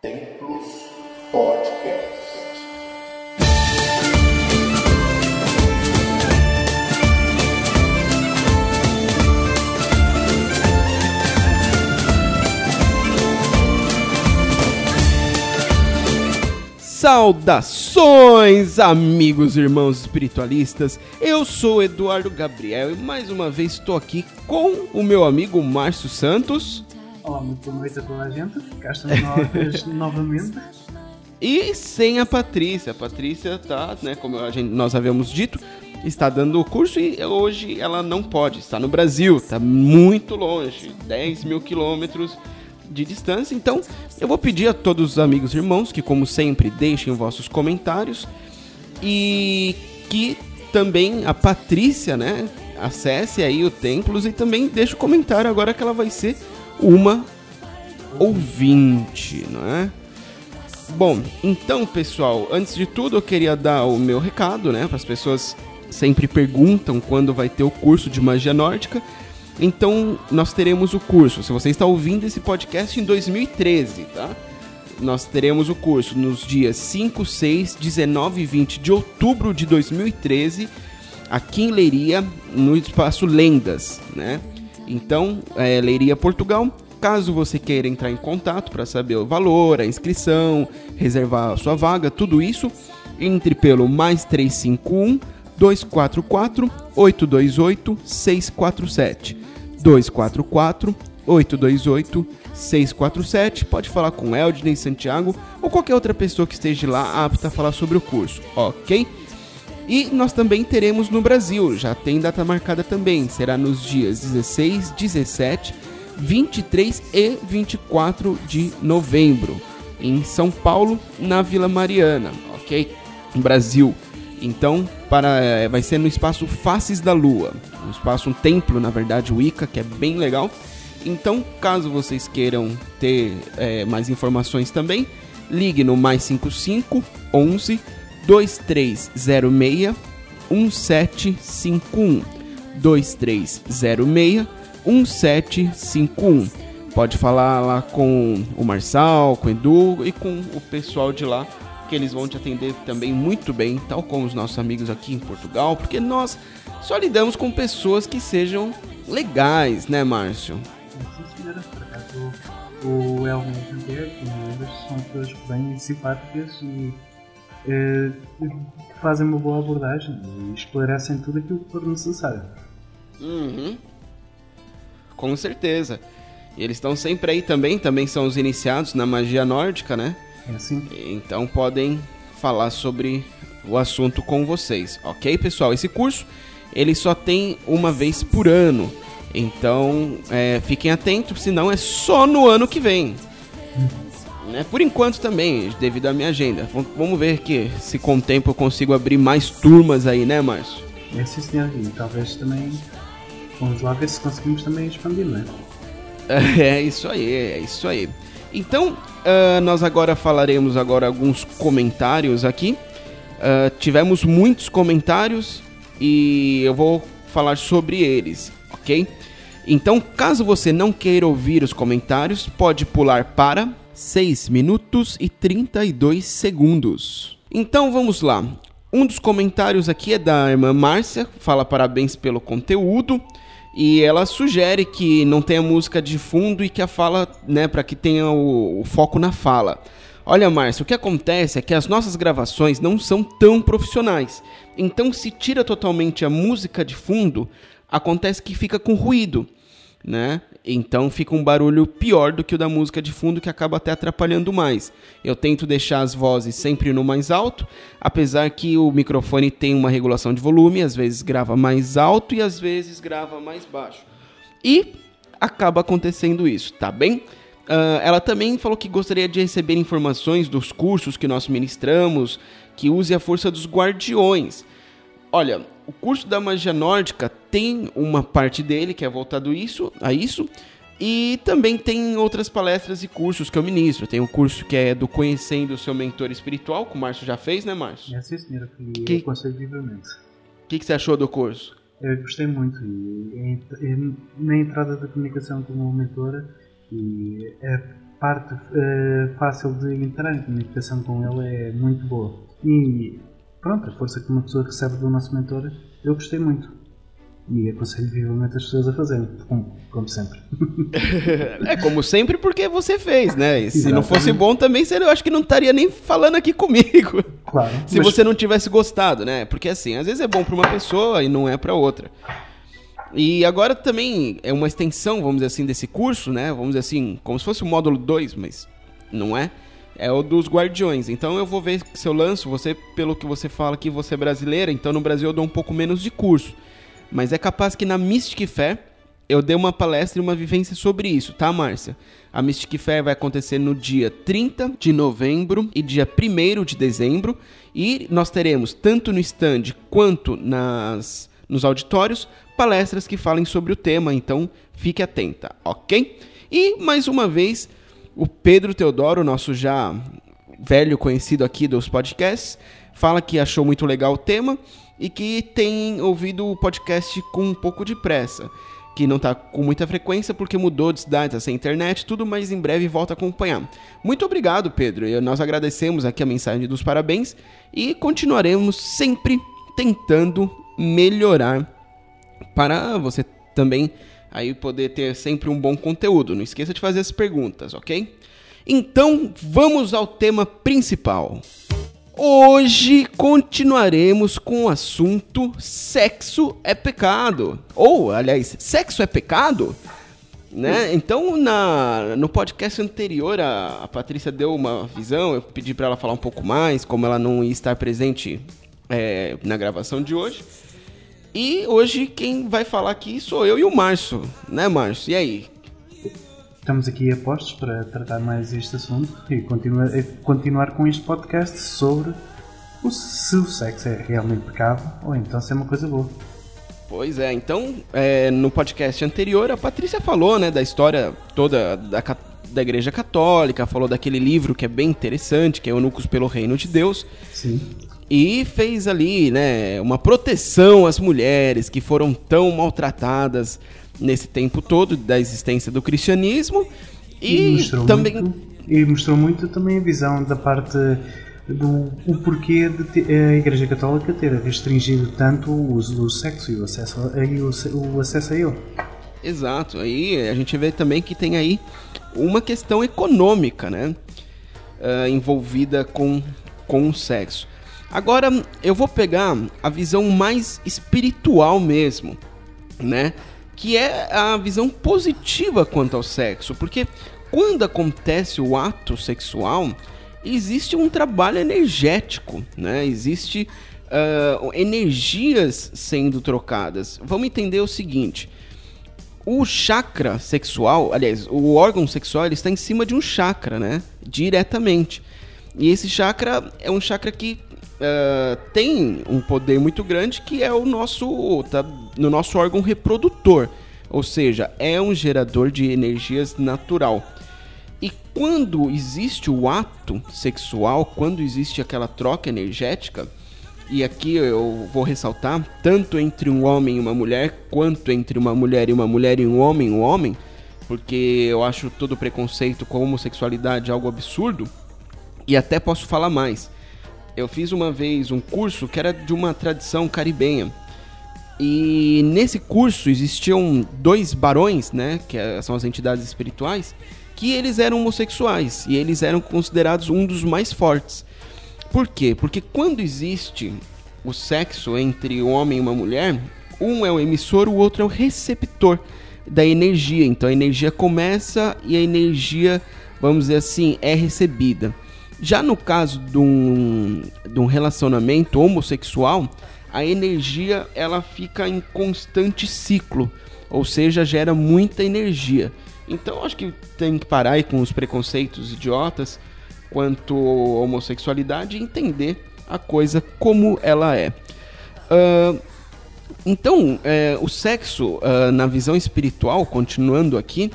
Templos Podcast. Saudações, amigos e irmãos espiritualistas. Eu sou Eduardo Gabriel e mais uma vez estou aqui com o meu amigo Márcio Santos Olá, muito boa noite a toda a gente. Cá estamos nós novamente. e sem a Patrícia. A Patrícia tá, né, como a gente, nós havíamos dito, está dando o curso e hoje ela não pode. Está no Brasil, está muito longe, 10 mil quilômetros de distância. Então, eu vou pedir a todos os amigos e irmãos que, como sempre, deixem vossos comentários e que também a Patrícia, né, acesse aí o Templos e também deixe o comentário agora que ela vai ser uma ouvinte, não é? Bom, então, pessoal, antes de tudo eu queria dar o meu recado, né, para as pessoas sempre perguntam quando vai ter o curso de magia nórdica. Então, nós teremos o curso. Se você está ouvindo esse podcast em 2013, tá? Nós teremos o curso nos dias 5, 6, 19 e 20 de outubro de 2013, aqui em Leiria, no espaço Lendas, né? Então, é, Leiria Portugal. Caso você queira entrar em contato para saber o valor, a inscrição, reservar a sua vaga, tudo isso, entre pelo mais 351 244 828 647. 244 828 647. Pode falar com Eldney Santiago ou qualquer outra pessoa que esteja lá apta a falar sobre o curso, ok? E nós também teremos no Brasil, já tem data marcada também, será nos dias 16, 17, 23 e 24 de novembro, em São Paulo, na Vila Mariana, ok? Brasil. Então, para, eh, vai ser no espaço Faces da Lua, um espaço, um templo, na verdade, Wicca, que é bem legal. Então, caso vocês queiram ter é, mais informações também, ligue no mais 55 11 2306 1751 2306 1751. Pode falar lá com o Marçal, com o Edu e com o pessoal de lá, que eles vão te atender também muito bem, tal como os nossos amigos aqui em Portugal, porque nós só lidamos com pessoas que sejam legais, né, Márcio? O Elvin e o lembras, são pessoas bem simpáticas e fazem uma boa abordagem e esclarecem tudo aquilo que for necessário. Uhum. Com certeza. E eles estão sempre aí também, também são os iniciados na magia nórdica, né? É assim? Então podem falar sobre o assunto com vocês, ok, pessoal? Esse curso ele só tem uma vez por ano, então é, fiquem atentos, senão é só no ano que vem. Né? Por enquanto também, devido à minha agenda. V- Vamos ver que se com o tempo eu consigo abrir mais turmas aí, né, Márcio? É sim. E talvez também. Vamos lá ver se conseguimos também expandir, não é? Isso aí, é isso aí. Então, ah, nós agora falaremos agora alguns comentários aqui. Ah, tivemos muitos comentários e eu vou falar sobre eles, ok? Então, caso você não queira ouvir os comentários, pode pular para 6 minutos e 32 segundos. Então, vamos lá. Um dos comentários aqui é da irmã Márcia, fala parabéns pelo conteúdo. E ela sugere que não tenha música de fundo e que a fala, né, para que tenha o, o foco na fala. Olha, Márcio, o que acontece é que as nossas gravações não são tão profissionais. Então, se tira totalmente a música de fundo, acontece que fica com ruído, né? Então fica um barulho pior do que o da música de fundo que acaba até atrapalhando mais. Eu tento deixar as vozes sempre no mais alto, apesar que o microfone tem uma regulação de volume, às vezes grava mais alto e às vezes grava mais baixo. E acaba acontecendo isso, tá bem? Ah, ela também falou que gostaria de receber informações dos cursos que nós ministramos, que use a força dos guardiões. Olha, o curso da magia nórdica tem uma parte dele que é voltado isso, a isso, e também tem outras palestras e cursos que eu ministro. Tem um curso que é do Conhecendo o Seu Mentor Espiritual, que o Márcio já fez, né, Márcio? É sim, senhora, que, Que- aconselho vivamente. O que, que você achou do curso? Eu gostei muito e em- em- na entrada da comunicação com uma mentora e é parte uh, fácil de entrar em comunicação com ele é muito boa. E pronto, a força que uma pessoa recebe do nosso mentor, eu gostei muito. E aconselho vivamente as pessoas a fazerem, como, como sempre. é como sempre porque você fez, né? E se não fosse bom também, eu acho que não estaria nem falando aqui comigo. Claro. se mas... você não tivesse gostado, né? Porque assim, às vezes é bom para uma pessoa e não é para outra. E agora também é uma extensão, vamos dizer assim, desse curso, né? Vamos dizer assim, como se fosse o módulo 2, mas não é. É o dos guardiões. Então eu vou ver se eu lanço, você, pelo que você fala que você é brasileira, então no Brasil eu dou um pouco menos de curso. Mas é capaz que na Mystic Fé eu dê uma palestra e uma vivência sobre isso, tá, Márcia? A Mystic Fair vai acontecer no dia 30 de novembro e dia 1 de dezembro. E nós teremos, tanto no stand quanto nas, nos auditórios, palestras que falem sobre o tema, então fique atenta, ok? E mais uma vez, o Pedro Teodoro, nosso já velho conhecido aqui dos podcasts, fala que achou muito legal o tema e que tem ouvido o podcast com um pouco de pressa. Que não está com muita frequência porque mudou de cidade, tá sem internet, tudo, mas em breve volta a acompanhar. Muito obrigado, Pedro. E nós agradecemos aqui a mensagem dos parabéns e continuaremos sempre tentando melhorar para você também aí poder ter sempre um bom conteúdo. Não esqueça de fazer as perguntas, ok? Então, vamos ao tema principal. Hoje continuaremos com o assunto sexo é pecado. Ou, aliás, sexo é pecado? Né? Então, na, no podcast anterior, a, a Patrícia deu uma visão, eu pedi para ela falar um pouco mais, como ela não ia estar presente é, na gravação de hoje. E hoje quem vai falar aqui sou eu e o Márcio, né, Márcio? E aí? Estamos aqui a postos para tratar mais este assunto e continuar, continuar com este podcast sobre o, se o sexo é realmente pecado ou então se é uma coisa boa. Pois é, então é, no podcast anterior a Patrícia falou né, da história toda da, da Igreja Católica, falou daquele livro que é bem interessante, que é Eunucos pelo Reino de Deus. Sim e fez ali, né, uma proteção às mulheres que foram tão maltratadas nesse tempo todo da existência do cristianismo e, e também muito, e mostrou muito também a visão da parte do o porquê de ter, a Igreja Católica ter restringido tanto o uso do sexo e o acesso a, e o, o acesso a ele. Exato. Aí a gente vê também que tem aí uma questão econômica, né, uh, envolvida com com o sexo. Agora eu vou pegar a visão mais espiritual mesmo, né? Que é a visão positiva quanto ao sexo, porque quando acontece o ato sexual, existe um trabalho energético, né? Existe uh, energias sendo trocadas. Vamos entender o seguinte: o chakra sexual, aliás, o órgão sexual ele está em cima de um chakra, né? Diretamente. E esse chakra é um chakra que uh, tem um poder muito grande que é o nosso, tá, no nosso órgão reprodutor, ou seja, é um gerador de energias natural. E quando existe o ato sexual, quando existe aquela troca energética, e aqui eu vou ressaltar, tanto entre um homem e uma mulher, quanto entre uma mulher e uma mulher e um homem e um homem, porque eu acho todo preconceito com homossexualidade algo absurdo, e até posso falar mais eu fiz uma vez um curso que era de uma tradição caribenha. E nesse curso existiam dois barões, né, que é, são as entidades espirituais, que eles eram homossexuais e eles eram considerados um dos mais fortes. Por quê? Porque quando existe o sexo entre um homem e uma mulher, um é o emissor, o outro é o receptor da energia. Então a energia começa e a energia, vamos dizer assim, é recebida. Já no caso de um, de um relacionamento homossexual, a energia ela fica em constante ciclo, ou seja, gera muita energia. Então acho que tem que parar aí com os preconceitos idiotas quanto à homossexualidade e entender a coisa como ela é. Uh, então, é, o sexo, uh, na visão espiritual, continuando aqui,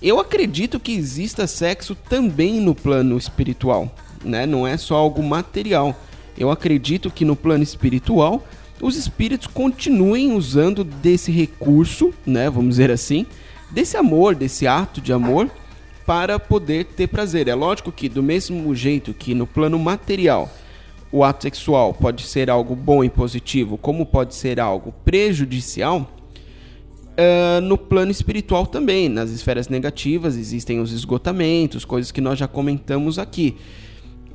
eu acredito que exista sexo também no plano espiritual, né? Não é só algo material. Eu acredito que no plano espiritual os espíritos continuem usando desse recurso, né, vamos dizer assim, desse amor, desse ato de amor para poder ter prazer. É lógico que, do mesmo jeito que no plano material o ato sexual pode ser algo bom e positivo, como pode ser algo prejudicial, uh, no plano espiritual também. Nas esferas negativas existem os esgotamentos, coisas que nós já comentamos aqui.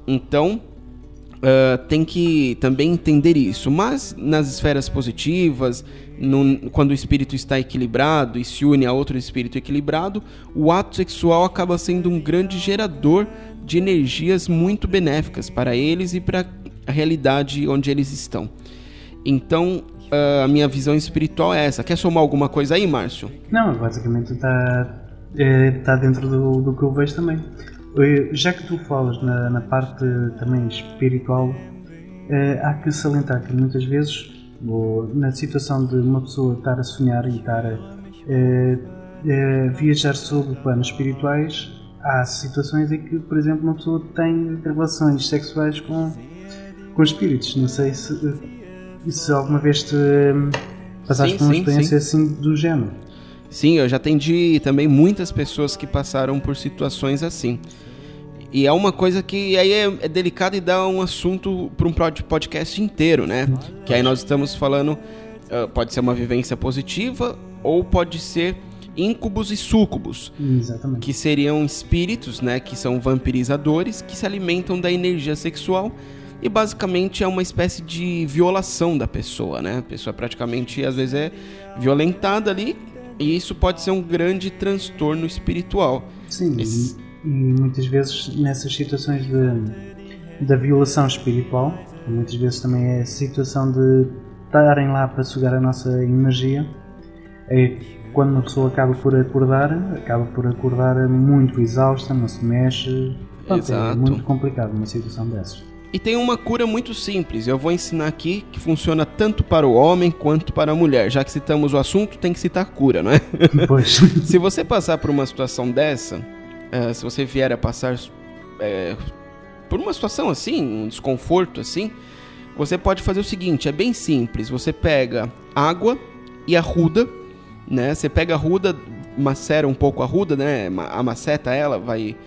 Então, uh, tem que também entender isso. Mas nas esferas positivas, no, quando o espírito está equilibrado e se une a outro espírito equilibrado, o ato sexual acaba sendo um grande gerador de energias muito benéficas para eles e para a realidade onde eles estão. Então, a minha visão espiritual é essa. Quer somar alguma coisa aí, Márcio? Não, basicamente está é, tá dentro do, do que eu vejo também. Já que tu falas na, na parte também espiritual, é, há que salientar que muitas vezes, na situação de uma pessoa estar a sonhar e estar a é, é, viajar sobre planos espirituais, há situações em que, por exemplo, uma pessoa tem relações sexuais com, com espíritos. Não sei se, se alguma vez te hum, passaste sim, por uma sim, experiência sim. assim do género. Sim, eu já atendi também muitas pessoas que passaram por situações assim. E é uma coisa que aí é, é delicado e dá um assunto para um podcast inteiro, né? Que aí nós estamos falando, uh, pode ser uma vivência positiva ou pode ser íncubos e súcubos. Exatamente. Que seriam espíritos, né? Que são vampirizadores que se alimentam da energia sexual e basicamente é uma espécie de violação da pessoa, né? A pessoa praticamente às vezes é violentada ali e isso pode ser um grande transtorno espiritual. Sim, Esse... e, muitas vezes nessas situações de, da violação espiritual, muitas vezes também é a situação de estarem lá para sugar a nossa energia, é quando uma pessoa acaba por acordar, acaba por acordar muito exausta, não se mexe. Portanto, é muito complicado uma situação dessas. E tem uma cura muito simples. Eu vou ensinar aqui que funciona tanto para o homem quanto para a mulher. Já que citamos o assunto, tem que citar cura, não é? Pois. se você passar por uma situação dessa, é, se você vier a passar é, por uma situação assim, um desconforto assim, você pode fazer o seguinte: é bem simples. Você pega água e arruda, né? Você pega a ruda, macera um pouco a ruda, né? Amaceta ela, vai.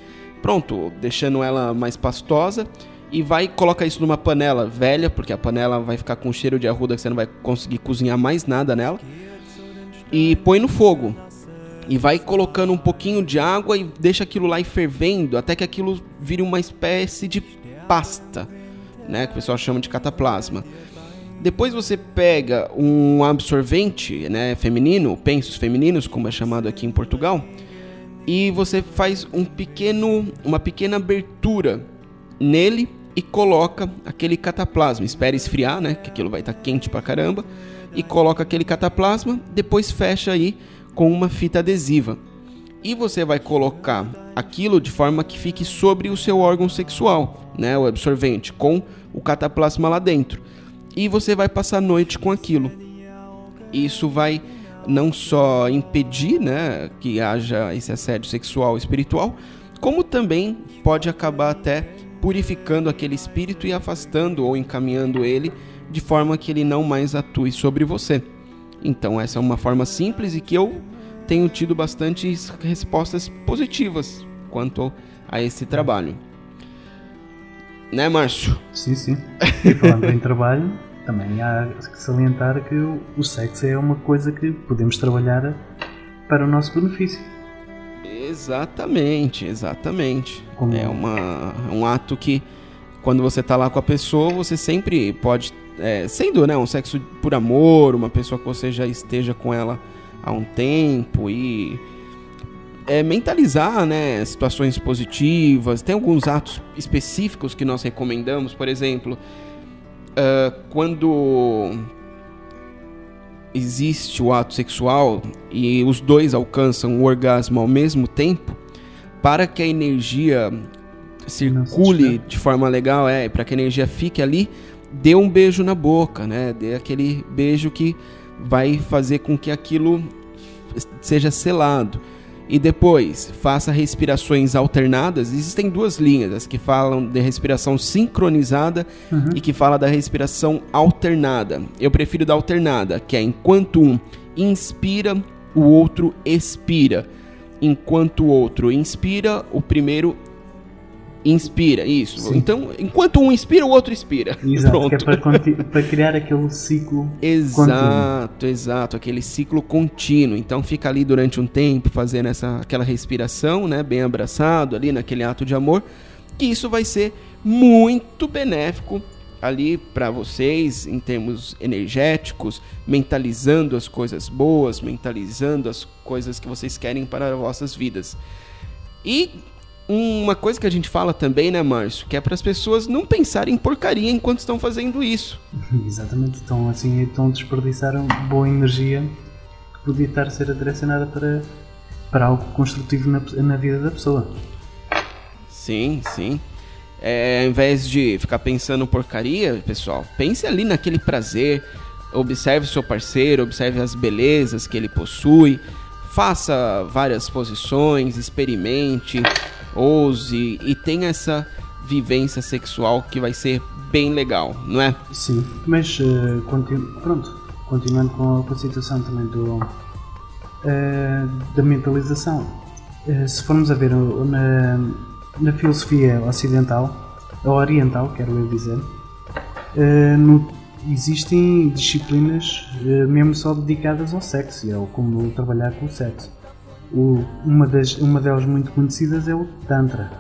Pronto, deixando ela mais pastosa e vai e coloca isso numa panela velha, porque a panela vai ficar com cheiro de arruda que você não vai conseguir cozinhar mais nada nela. E põe no fogo. E vai colocando um pouquinho de água e deixa aquilo lá e fervendo até que aquilo vire uma espécie de pasta, né, que o pessoal chama de cataplasma. Depois você pega um absorvente, né, feminino, pensos femininos, como é chamado aqui em Portugal, e você faz um pequeno, uma pequena abertura nele e coloca aquele cataplasma. Espera esfriar, né? Que aquilo vai estar tá quente pra caramba. E coloca aquele cataplasma, depois fecha aí com uma fita adesiva. E você vai colocar aquilo de forma que fique sobre o seu órgão sexual, né? O absorvente, com o cataplasma lá dentro. E você vai passar a noite com aquilo. Isso vai não só impedir né, que haja esse assédio sexual e espiritual, como também pode acabar até purificando aquele espírito e afastando ou encaminhando ele de forma que ele não mais atue sobre você. Então, essa é uma forma simples e que eu tenho tido bastantes respostas positivas quanto a esse trabalho. Né, Márcio? Sim, sim. E falando em trabalho, também há que salientar que o sexo é uma coisa que podemos trabalhar para o nosso benefício. Exatamente, exatamente. Como... É uma, um ato que, quando você tá lá com a pessoa, você sempre pode, é, sendo né, um sexo por amor, uma pessoa que você já esteja com ela há um tempo e é, mentalizar né, situações positivas. Tem alguns atos específicos que nós recomendamos, por exemplo, uh, quando existe o ato sexual e os dois alcançam o orgasmo ao mesmo tempo, para que a energia circule de forma legal, é, para que a energia fique ali, dê um beijo na boca, né? Dê aquele beijo que vai fazer com que aquilo seja selado. E depois, faça respirações alternadas. Existem duas linhas, as que falam de respiração sincronizada uhum. e que fala da respiração alternada. Eu prefiro da alternada, que é enquanto um inspira, o outro expira. enquanto o outro inspira, o primeiro inspira. Isso. Sim. Então, enquanto um inspira, o outro expira. Exato, Pronto. que é para, para criar aquele ciclo Exato, exato, aquele ciclo contínuo. Então fica ali durante um tempo fazendo essa aquela respiração, né, bem abraçado ali naquele ato de amor, que isso vai ser muito benéfico ali para vocês em termos energéticos, mentalizando as coisas boas, mentalizando as coisas que vocês querem para as vossas vidas. E uma coisa que a gente fala também, né, Márcio, que é para as pessoas não pensarem em porcaria enquanto estão fazendo isso. Exatamente, estão assim, estão a desperdiçar boa energia que podia estar a ser direcionada para, para algo construtivo na, na vida da pessoa. Sim, sim. É, ao invés de ficar pensando porcaria, pessoal, pense ali naquele prazer. Observe seu parceiro, observe as belezas que ele possui. Faça várias posições, experimente, ouse e tenha essa vivência sexual que vai ser bem legal, não é? Sim, mas eh, continu- pronto, continuando com a, situação também do, eh, da mentalização. Eh, se formos a ver na, na filosofia ocidental, ou oriental, quero eu dizer, no- existem disciplinas mesmo só dedicadas ao sexo, ao como trabalhar com o sexo. O- uma, das, uma delas muito conhecidas é o Tantra.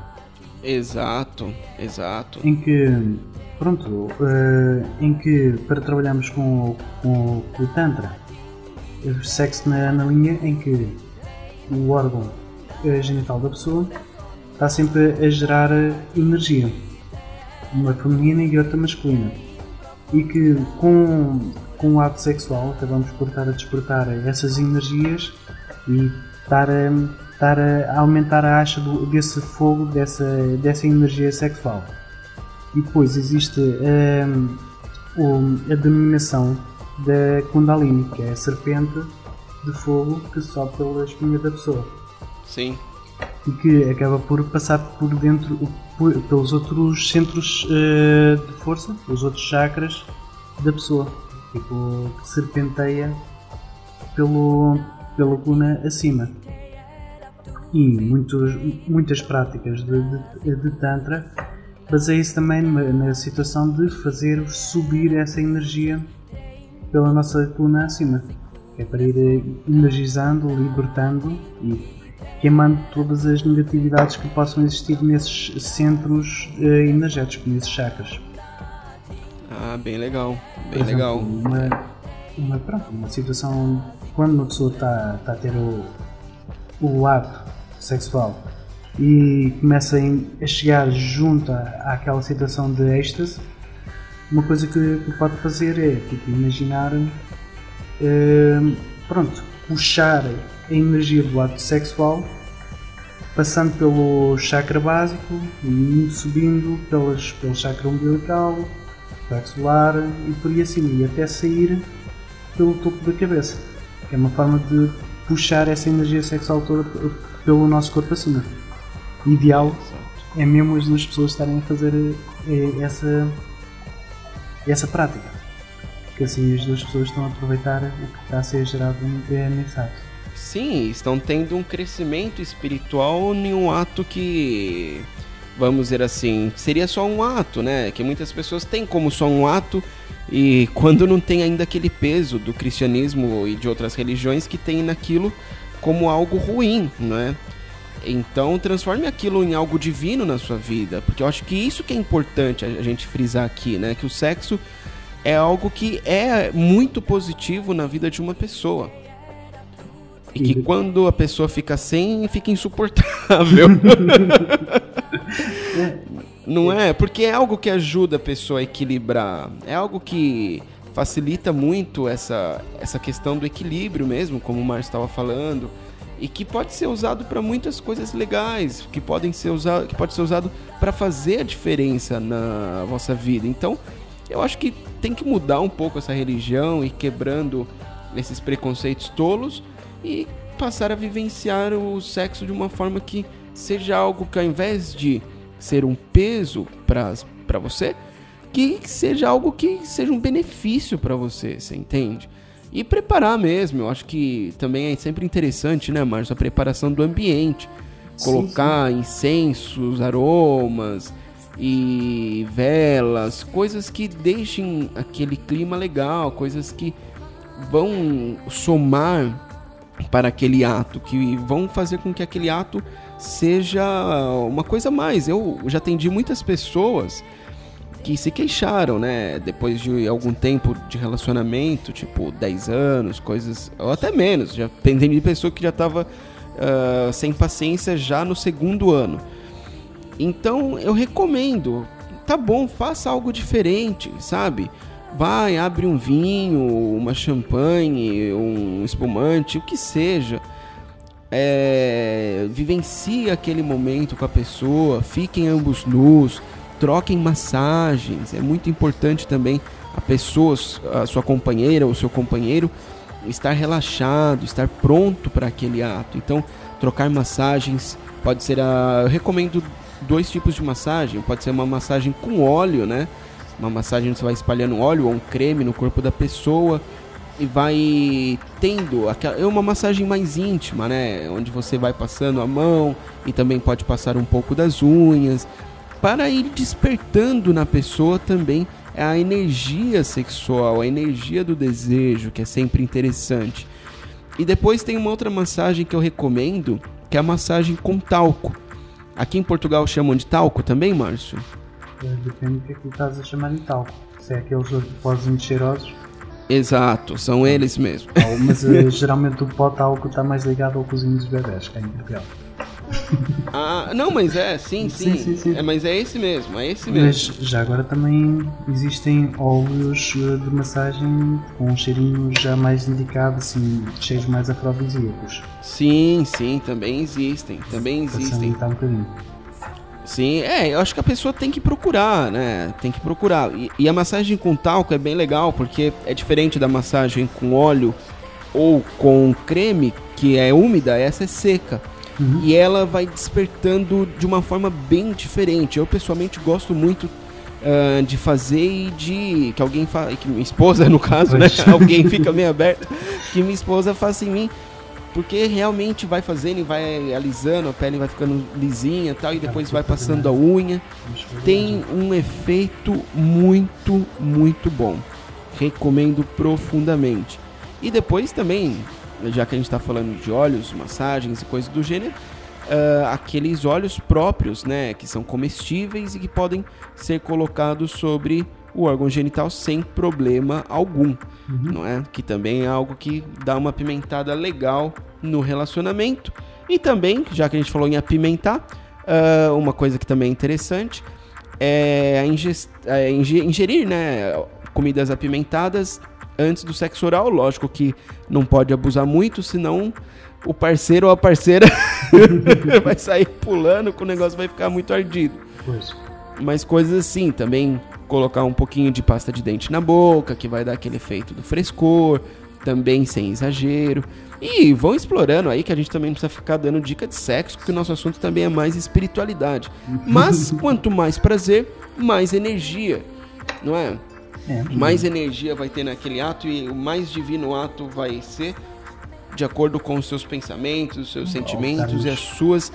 Exato, exato. em que pronto eh, em que para trabalharmos com, o- com, com o tantra sexo na, na linha em que o órgão eh, genital da pessoa está sempre a gerar eh, energia. Uma feminina e outra masculina. E que com, com o ato sexual acabamos por estar a despertar essas energias e estar a, estar a aumentar a acha do- desse fogo, dessa, dessa energia sexual. E depois existe o- a denominação da Kundalini, que é a serpente de fogo que sobe pela espinha da pessoa Sim. e que acaba por passar por dentro por- pelos outros centros eh, de força, os outros chakras da pessoa, tipo que serpenteia pelo, pela coluna acima. E muitos, muitas práticas de, de, de Tantra baseiam-se também na, na situação de fazer subir essa energia pela nossa coluna acima. É para ir energizando, libertando e queimando todas as negatividades que possam existir nesses centros eh, energéticos, nesses chakras. Ah, bem legal, bem exemplo, legal. Uma, uma, pronto, uma situação quando uma pessoa está está a ter o, o ato sexual e começa a, chegar junto à- àquela situação de êxtase, uma coisa que, que pode fazer é tipo, imaginar eh, pronto, puxar a energia do ato sexual passando pelo chakra básico e indo subindo pelas, pelo chakra umbilical, plexo solar e por aí acima, e até sair pelo topo da cabeça. É uma forma de puxar essa energia sexual toda pelo nosso corpo acima. O ideal é mesmo as duas pessoas estarem a fazer eh, essa, essa prática. Que assim as duas pessoas estão a aproveitar o que está a ser gerado eh, nesse ato. Sim, estão tendo um crescimento espiritual em um ato que, vamos dizer assim, seria só um ato, né? Que muitas pessoas têm como só um ato e quando não tem ainda aquele peso do cristianismo e de outras religiões que tem naquilo como algo ruim, não é? Então transforme aquilo em algo divino na sua vida, porque eu acho que isso que é importante a gente frisar aqui, né? Que o sexo é algo que é muito positivo na vida de uma pessoa. E que Sim. quando a pessoa fica sem, fica insuportável. Não é? Porque é algo que ajuda a pessoa a equilibrar. É algo que facilita muito essa, essa questão do equilíbrio mesmo, como o Márcio estava falando. E que pode ser usado para muitas coisas legais, que podem ser usado, que pode ser usado para fazer a diferença na vossa vida. Então, eu acho que tem que mudar um pouco essa religião e quebrando esses preconceitos tolos e passar a vivenciar o sexo de uma forma que seja algo que ao invés de ser um peso para você, que seja algo que seja um benefício para você, você entende? E preparar mesmo, eu acho que também é sempre interessante, né, Márcio? A preparação do ambiente. Colocar sim, sim. incensos, aromas e velas, coisas que deixem aquele clima legal, coisas que vão somar para aquele ato, que vão fazer com que aquele ato seja uma coisa mais. Eu já atendi muitas pessoas que se queixaram, né? Depois de algum tempo de relacionamento, tipo 10 anos, coisas. ou até menos. Já atendi de pessoa que já estava uh, ah, sem paciência já no segundo ano. Então eu recomendo. Tá bom, faça algo diferente, sabe? Vai, abre um vinho, uma champanhe, um espumante, o que seja. É, vivencie aquele momento com a pessoa, fiquem ambos nus, troquem massagens. É muito importante também a pessoa, a sua companheira ou seu companheiro, estar relaxado, estar pronto para aquele ato. Então, trocar massagens pode ser a. Eu recomendo dois tipos de massagem. Pode ser uma massagem com óleo, né? Uma massagem onde você vai espalhando óleo ou um creme no corpo da pessoa e vai tendo aquela, é uma massagem mais íntima, né? Onde você vai passando a mão e também pode passar um pouco das unhas para ir despertando na pessoa também a energia sexual, a energia do desejo, que é sempre interessante. E depois tem uma outra massagem que eu recomendo, que é a massagem com talco. Aqui em Portugal chamam de talco também, Márcio? É, depende do que, estás a chamar de talco. Se é aqueles pozinhos cheirosos. Exato, são eles mesmo. mas uh, geralmente o pó talco está mais ligado ao cozinho dos bebés, cá em Portugal. Ah, não, mas é, sim, sim. sim, sim, sim. É, mas é esse mesmo, é esse mesmo. Mas já agora também existem óleos eh, de massagem com um cheirinho já mais indicado, assim, cheiros mais afrodisíacos. Sim, sim, também existem, também existem. Um bocadinho. Sim, é, eu acho que a pessoa tem que procurar, né? Tem que procurar. E, e, a massagem com talco é bem legal, porque é diferente da massagem com óleo ou com creme, que é úmida, essa é seca. Uhum. E ela vai despertando de uma forma bem diferente. Eu pessoalmente gosto muito uh, de fazer e de. que alguém faça. que minha esposa, no caso, né? alguém fica meio aberto, que minha esposa faça em mim porque realmente vai fazendo e vai alisando, a pele vai ficando lisinha tal, e depois vai passando a unha. Tem um efeito muito, muito bom. Recomendo profundamente. E depois também, já que a gente está falando de óleos, massagens e coisas do gênero, uh, aqueles óleos próprios, né, que são comestíveis e que podem ser colocados sobre o órgão genital sem problema algum, uhum. não é? Que também é algo que dá uma pimentada legal no relacionamento. E também, já que a gente falou em apimentar, uh, uma coisa que também é interessante é, é ingerir né, comidas apimentadas antes do sexo oral. Lógico que não pode abusar muito, senão o parceiro ou a parceira vai sair pulando, que o negócio vai ficar muito ardido. Pois. Mas coisas assim, também colocar um pouquinho de pasta de dente na boca, que vai dar aquele efeito do frescor, também sem exagero. E vão explorando aí, que a gente também não precisa ficar dando dica de sexo, porque o nosso assunto também é mais espiritualidade. Mas quanto mais prazer, mais energia, não é? é mais energia vai ter naquele ato e o mais divino ato vai ser de acordo com os seus pensamentos, os seus sentimentos e as suas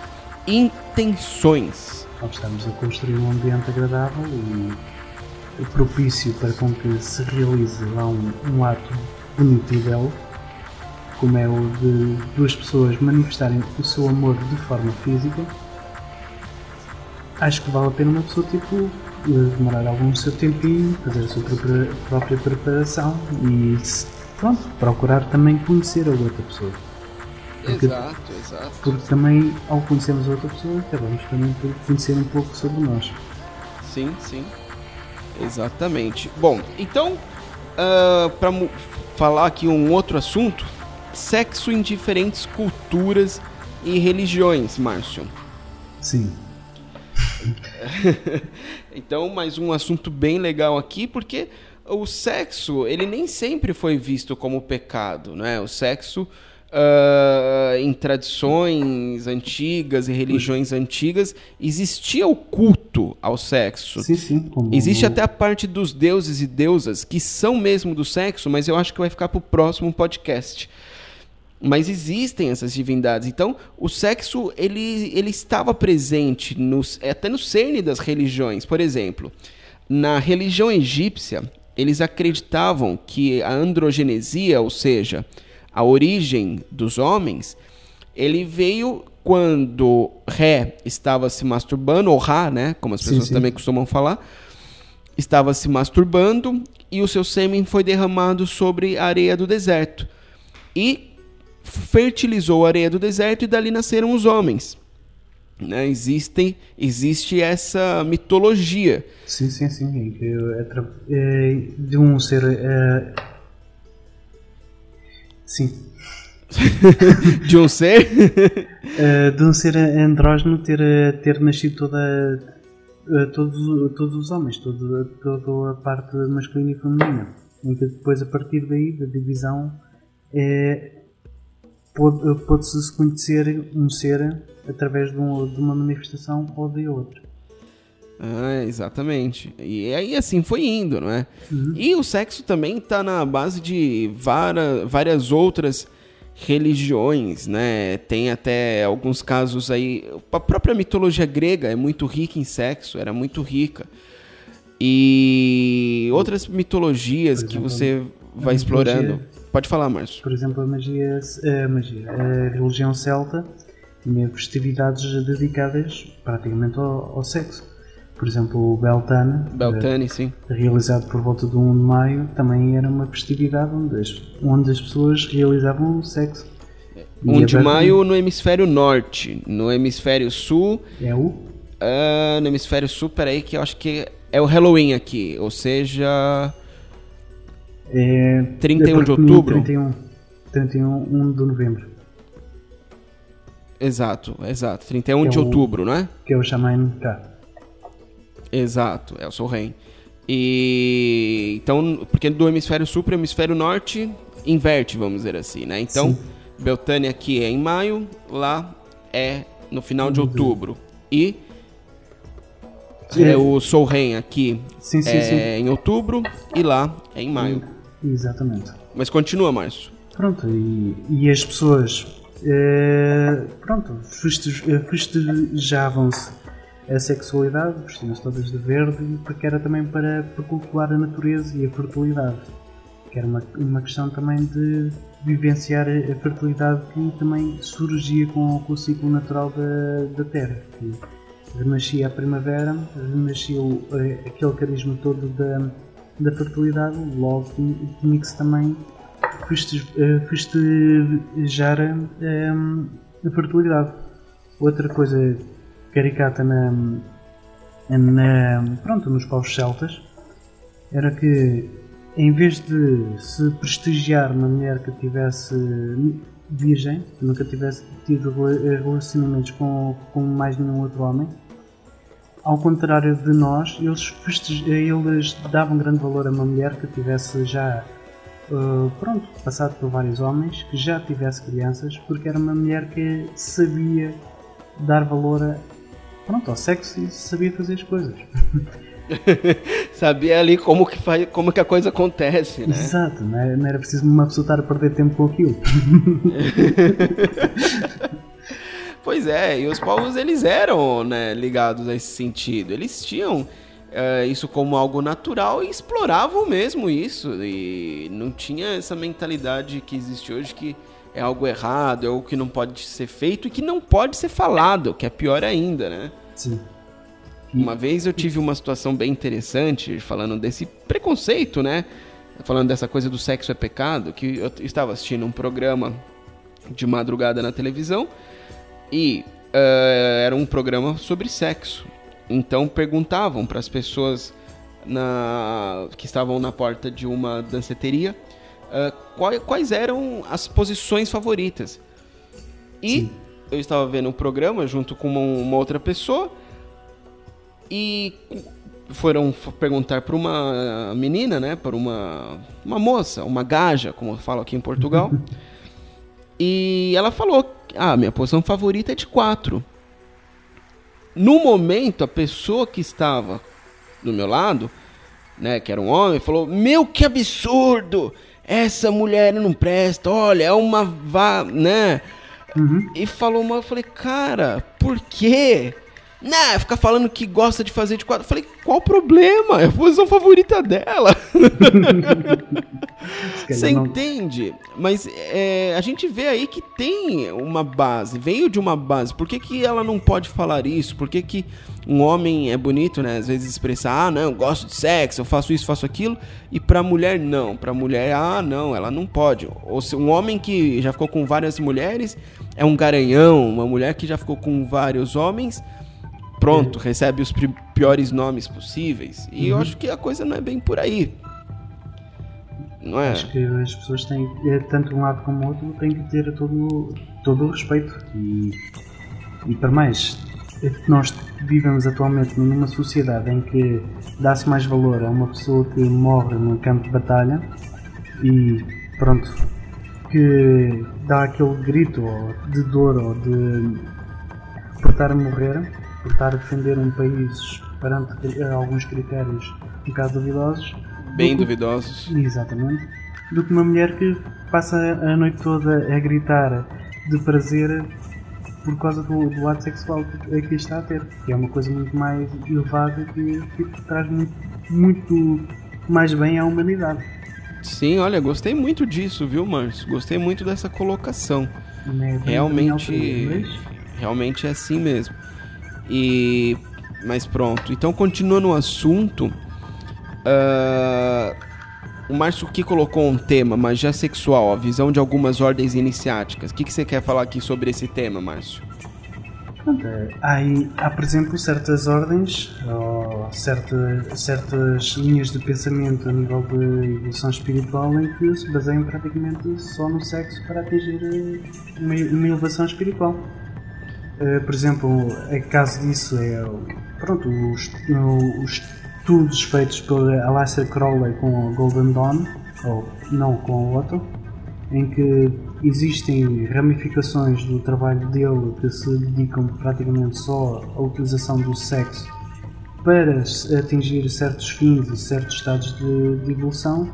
intenções. Nós estamos a construir um ambiente agradável e propício para com que se realize lá um, um ato bonito e belo, como é o de duas pessoas manifestarem o seu amor de forma física, acho que vale a pena uma pessoa tipo demorar algum seu tempinho, fazer a sua própria preparação e pronto, procurar também conhecer a outra pessoa. Porque, exato, exato. Porque também ao conhecermos a outra pessoa acabamos também por conhecer um pouco sobre nós. Sim, sim. Exatamente. Bom, então, uh, ah, para falar aqui um outro assunto, sexo em diferentes culturas e religiões, Márcio. Sim. então, mais um assunto bem legal aqui, porque o sexo, ele nem sempre foi visto como pecado, né? O sexo ah, em tradições antigas e religiões antigas, existia o culto ao sexo. Sim, sim. Como Existe até a parte dos deuses e deusas que são mesmo do sexo, mas eu acho que vai ficar pro próximo podcast. Mas existem essas divindades. Então, o sexo ele, ele estava presente nos, até no cerne das religiões. Por exemplo, na religião egípcia, eles acreditavam que a androgenesia, ou seja, a origem dos homens, ele veio quando Ré estava se masturbando, ou Ra, né, como as Sim, pessoas sim. também costumam falar, estava se masturbando e o seu sêmen foi derramado sobre a areia do deserto. E fertilizou a areia do deserto e dali nasceram os homens. Né? Existem, existe essa mitologia. Sim, sim, sim. é é de um ser. é, Sim. De um ser. É, de um ser andrógeno ter, ter nascido toda, eh, todos, todos os homens, todo, toda a parte masculina e feminina. Em que depois, a partir daí, da divisão, é, pode- pode-se conhecer um ser através de, um- de uma manifestação ou de outra. Ah, exatamente. E aí assim foi indo, não é? E o sexo também está na base de vara- várias outras religiões, né? Tem até alguns casos aí. A própria mitologia grega é muito rica em sexo, era muito rica. E outras mitologias Por que exemplo, você vai explorando. Pode falar, Márcio. Por exemplo, a magia, a, magia, a religião celta tinha festividades dedicadas praticamente ao, ao sexo. Por exemplo, o Beltane, Beltane, sim. eh, realizado por volta do 1 de maio, também era uma festividade onde as, onde as pessoas realizavam o sexo. E 1 de aberto- maio no hemisfério norte. No hemisfério sul É o? Ah, no hemisfério sul, peraí, que eu acho que é o Halloween aqui, ou seja, É, 31 de é no outubro? 31, 31 1 de novembro, exato, exato, 31 de É o- outubro, não é? que é o Xamain K. Exato, é o Solheim. E então, porque do hemisfério sul para o hemisfério norte inverte, vamos dizer assim, né? Então, Sim. Beltânia aqui é em maio, lá é no final de outubro. E Sim. é, o Solheim aqui Sim, sim, é em outubro e lá é em maio. Exatamente. Mas continua, Márcio. Pronto, e, e as pessoas eh, pronto, eh, festejavam-se a sexualidade, vestiam-se todas de verde, porque era também para, para cultuar a natureza e a fertilidade. Que era uma, uma questão também de vivenciar a fertilidade que também surgia com, com o ciclo natural da, da Terra. Que renascia a primavera, renascia eh, aquele carisma todo da, da fertilidade, logo tinha que se também eh, festejar eh, a fertilidade. Outra coisa caricata na, na- pronto, nos povos celtas era que em vez de se prestigiar uma mulher que tivesse virgem, que nunca tivesse tido rela- relacionamentos com, com mais nenhum outro homem, ao contrário de nós, eles, eles davam grande valor a uma mulher que tivesse já uh, pronto, passado por vários homens, que já tivesse crianças, porque era uma mulher que sabia dar valor pronto, ao sexo e sabia fazer as coisas. Sabia ali como que, faz, como que a coisa acontece, né? Exato, não era, não era preciso uma pessoa estar a perder tempo com aquilo. Pois é, e os povos eles eram né, ligados a esse sentido. Eles tinham eh, isso como algo natural e exploravam mesmo isso. E não tinha essa mentalidade que existe hoje que é algo errado, é algo que não pode ser feito e que não pode ser falado, que é pior ainda, né? Sim. Uma vez eu tive uma situação bem interessante falando desse preconceito, né? Falando dessa coisa do sexo é pecado, que eu estava assistindo um programa de madrugada na televisão e eh, era um programa sobre sexo. Então perguntavam para as pessoas na- que estavam na porta de uma danceteria qual- quais eram as posições favoritas. E eu estava vendo um programa junto com uma, uma outra pessoa e foram perguntar para uma menina, né, para uma, uma moça, uma gaja, como falam aqui em Portugal. E ela falou: Ah, minha posição favorita é de quatro. No momento, a pessoa que estava do meu lado, né, que era um homem, falou: Meu, que absurdo! Essa mulher não presta, olha, é uma vá, né? Uhum. E falou mal, eu falei, cara, por quê? Né, fica falando que gosta de fazer de quatro. Eu falei, qual o problema? É a posição favorita dela. Você não- entende? Mas é, a gente vê aí que tem uma base, veio de uma base. Por que, que ela não pode falar isso? Por que, que um homem é bonito, né? Às vezes expressar, ah, não, eu gosto de sexo, eu faço isso, faço aquilo. E pra mulher, não. Pra mulher, ah, não, ela não pode. Ou se um homem que já ficou com várias mulheres é um garanhão. Uma mulher que já ficou com vários homens, pronto, recebe os piores nomes possíveis. E eu acho que a coisa não é bem por aí. Não é? Acho que as pessoas têm, eh, tanto um lado como o outro, têm que ter todo, todo o respeito. E, e para mais, nós vivemos atualmente numa sociedade em que dá-se mais valor a uma pessoa que morre no campo de batalha e pronto, que dá aquele grito de dor ou de por estar a morrer, por estar a defender um país perante eh, alguns critérios um bocado duvidosos. Bem do que- duvidosos. Exatamente. Do que uma mulher que passa a noite toda a gritar de prazer por causa do, do ato sexual que, que está a ter. Que é uma coisa muito mais elevada que, que traz muito, muito mais bem à humanidade. Sim, olha, gostei muito disso, viu, Márcio? Gostei muito dessa colocação. É Realmente, realmente é assim mesmo. E mas pronto. Então, continuando o assunto, ah, o Márcio que colocou um tema, magia sexual, a visão de algumas ordens iniciáticas. O que, que você quer falar aqui sobre esse tema, Márcio? Há, há, por exemplo, certas ordens ou certa, certas linhas de pensamento a nível de evolução espiritual em que se baseiam praticamente só no sexo para atingir eh, uma, uma elevação espiritual. Eh, por exemplo, é caso disso é pronto, os, os estudos feitos pelo Aleister Crowley com a Golden Dawn, ou não com o Otto, em que existem ramificações do trabalho dele que se dedicam praticamente só à utilização do sexo para atingir certos fins e certos estados de, de evolução,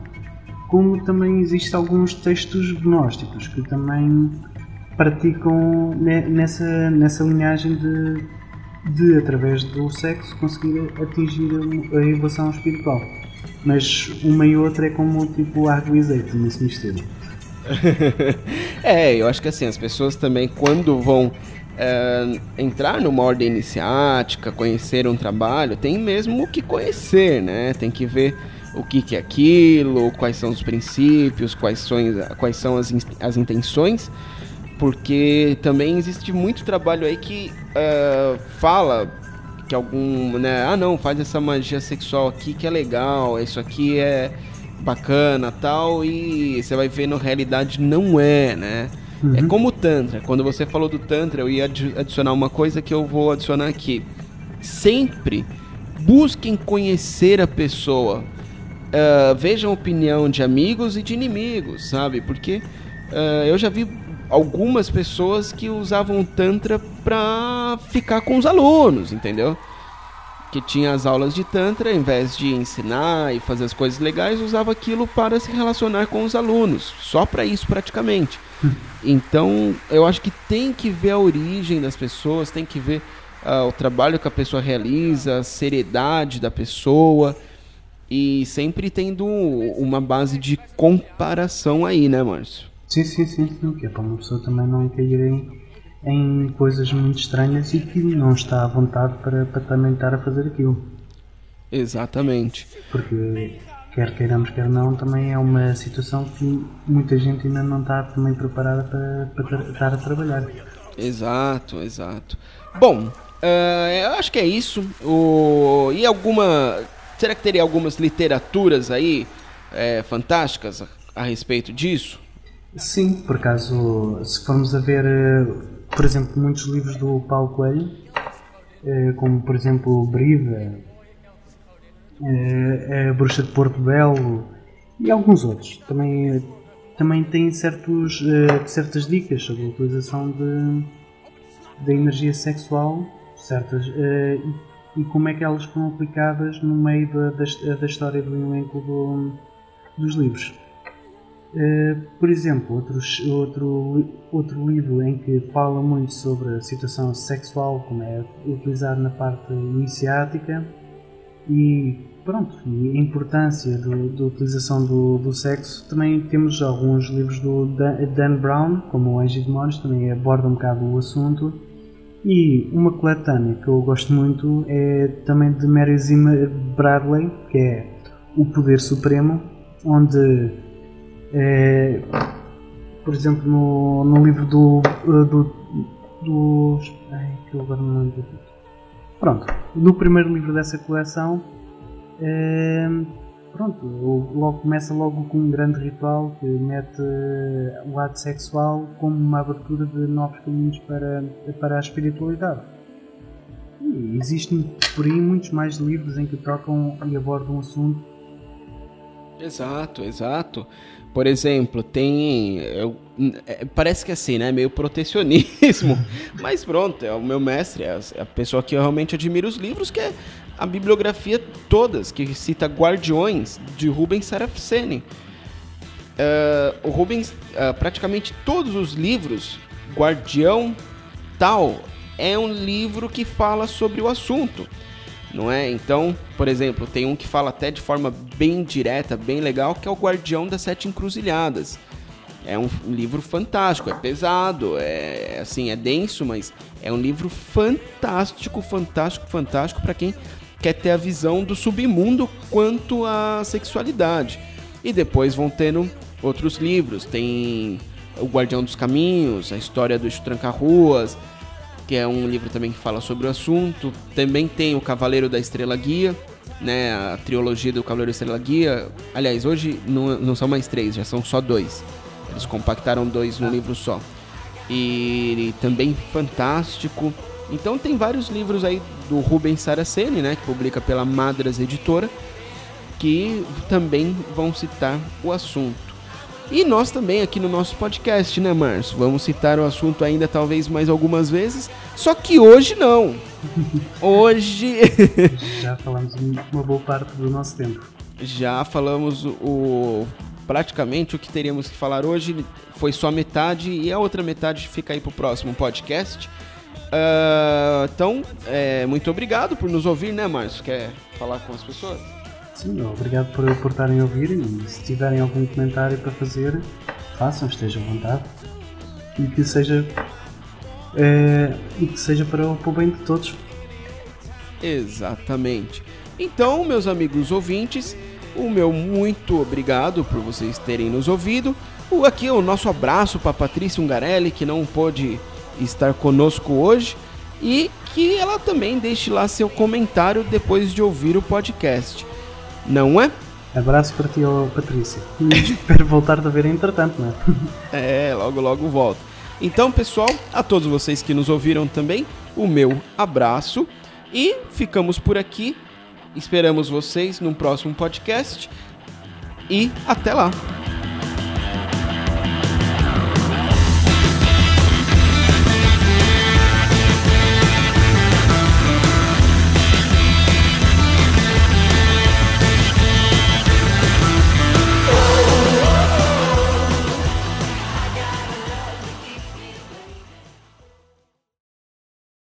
como também existem alguns textos gnósticos que também praticam ne- nessa, nessa linhagem de, de, através do sexo, conseguir atingir a evolução espiritual. Mas uma e outra é como tipo azeite nesse mistério. é, eu acho que assim, as pessoas também, quando vão é, entrar numa ordem iniciática, conhecer um trabalho, tem mesmo que conhecer, né? Tem que ver o que, que é aquilo, quais são os princípios, quais são, quais são as, as intenções, porque também existe muito trabalho aí que é, fala que algum, né, ah não, faz essa magia sexual aqui que é legal, isso aqui é bacana tal, e você vai ver na realidade não é, né? É como o Tantra. Quando você falou do Tantra, eu ia adi- adicionar uma coisa que eu vou adicionar aqui. Sempre busquem conhecer a pessoa. Ah, vejam a opinião de amigos e de inimigos, sabe? Porque ah, eu já vi algumas pessoas que usavam o Tantra pra ficar com os alunos, entendeu? que tinha as aulas de Tantra, em vez de ensinar e fazer as coisas legais, usava aquilo para se relacionar com os alunos. Só para isso, praticamente. Então, eu acho que tem que ver a origem das pessoas, tem que ver ah, o trabalho que a pessoa realiza, a seriedade da pessoa. E sempre tendo uma base de comparação aí, né, Márcio? Sim, sim, sim, sim, que é para uma pessoa também não cair em, em coisas muito estranhas e que não está à vontade para, para também estar a fazer aquilo. Exatamente. Porque, quer queiramos, quer não, também é uma situação que muita gente ainda não está também preparada para, para estar a trabalhar. Exato, exato. Bom, eh, eu acho que é isso. O... E alguma. Será que teria algumas literaturas aí eh, fantásticas a, a respeito disso? Sim, por acaso, se formos a ver, eh, por exemplo, muitos livros do Paulo Coelho, eh, como por exemplo Briva, eh, a Bruxa de Porto Belo e alguns outros. Também também tem certos, certas dicas sobre a utilização de, da energia sexual certas, e, e, como é que elas foram aplicadas no meio da, da, da história do elenco do, dos livros. Uh, por exemplo, outros, outro, outro livro em que fala muito sobre a situação sexual, como é utilizado na parte iniciática, e pronto, e a importância da utilização do, do, sexo. Também temos alguns livros do Dan, Dan Brown, como O Anjo e Demónios, também aborda um bocado o assunto. E uma coletânea que eu gosto muito é também de Mary Zimmer Bradley, que é O Poder Supremo, onde, é, por exemplo, no, no livro do, do, dos. Ai, que eu agora não lembro. Pronto, no primeiro livro dessa coleção Ehm, pronto, logo começa logo com um grande ritual que mete eh, o ato sexual como uma abertura de novos caminhos para, para a espiritualidade. E existem por aí muitos mais livros em que tocam e abordam o assunto. Exato, exato. Por exemplo, tem. Eu, é, parece que é assim, né? Meio protecionismo. Mas pronto, é o meu mestre, é a pessoa que eu realmente admiro os livros, que é a bibliografia todas, que cita Guardiões, de Rubens Saraceni. Uh, o Rubens, uh, praticamente todos os livros, Guardião tal, é um livro que fala sobre o assunto não é? Então, por exemplo, tem um que fala até de forma bem direta, bem legal, que é o Guardião das Sete Encruzilhadas. É um livro fantástico, é pesado, é assim, é denso, mas é um livro fantástico, fantástico, fantástico para quem quer ter a visão do submundo quanto à sexualidade. E depois vão tendo outros livros, tem O Guardião dos Caminhos, a história do Tranca-Ruas, que é um livro também que fala sobre o assunto. Também tem o Cavaleiro da Estrela Guia, né, a trilogia do Cavaleiro da Estrela Guia. Aliás, hoje não, não são mais três, já são só dois. Eles compactaram dois num livro só. E, e também fantástico. Então tem vários livros aí do Rubens Saraceni, né, que publica pela Madras Editora, que também vão citar o assunto. E nós também aqui no nosso podcast, né, Márcio? Vamos citar o assunto ainda talvez mais algumas vezes, só que hoje não. Hoje. Já falamos uma boa parte do nosso tempo. Já falamos o praticamente o que teríamos que falar hoje foi só metade e a outra metade fica aí pro próximo podcast. Uh, então, é, muito obrigado por nos ouvir, né, Márcio? Quer falar com as pessoas? Sim, obrigado por, estarem a ouvir e se tiverem algum comentário para fazer, façam, estejam à vontade. E que seja, é, e que seja para o, para o bem de todos. Exatamente. Então, meus amigos ouvintes, o meu muito obrigado por vocês terem nos ouvido. O, aqui o nosso abraço para Patrícia Ungarelli, que não pôde estar conosco hoje, e que ela também deixe lá seu comentário depois de ouvir o podcast não é? Abraço para ti, Patrícia. E espero voltar a ver entretanto, não é? É, logo logo volto. Então, pessoal, a todos vocês que nos ouviram também, o meu abraço e ficamos por aqui. Esperamos vocês no próximo podcast e até lá.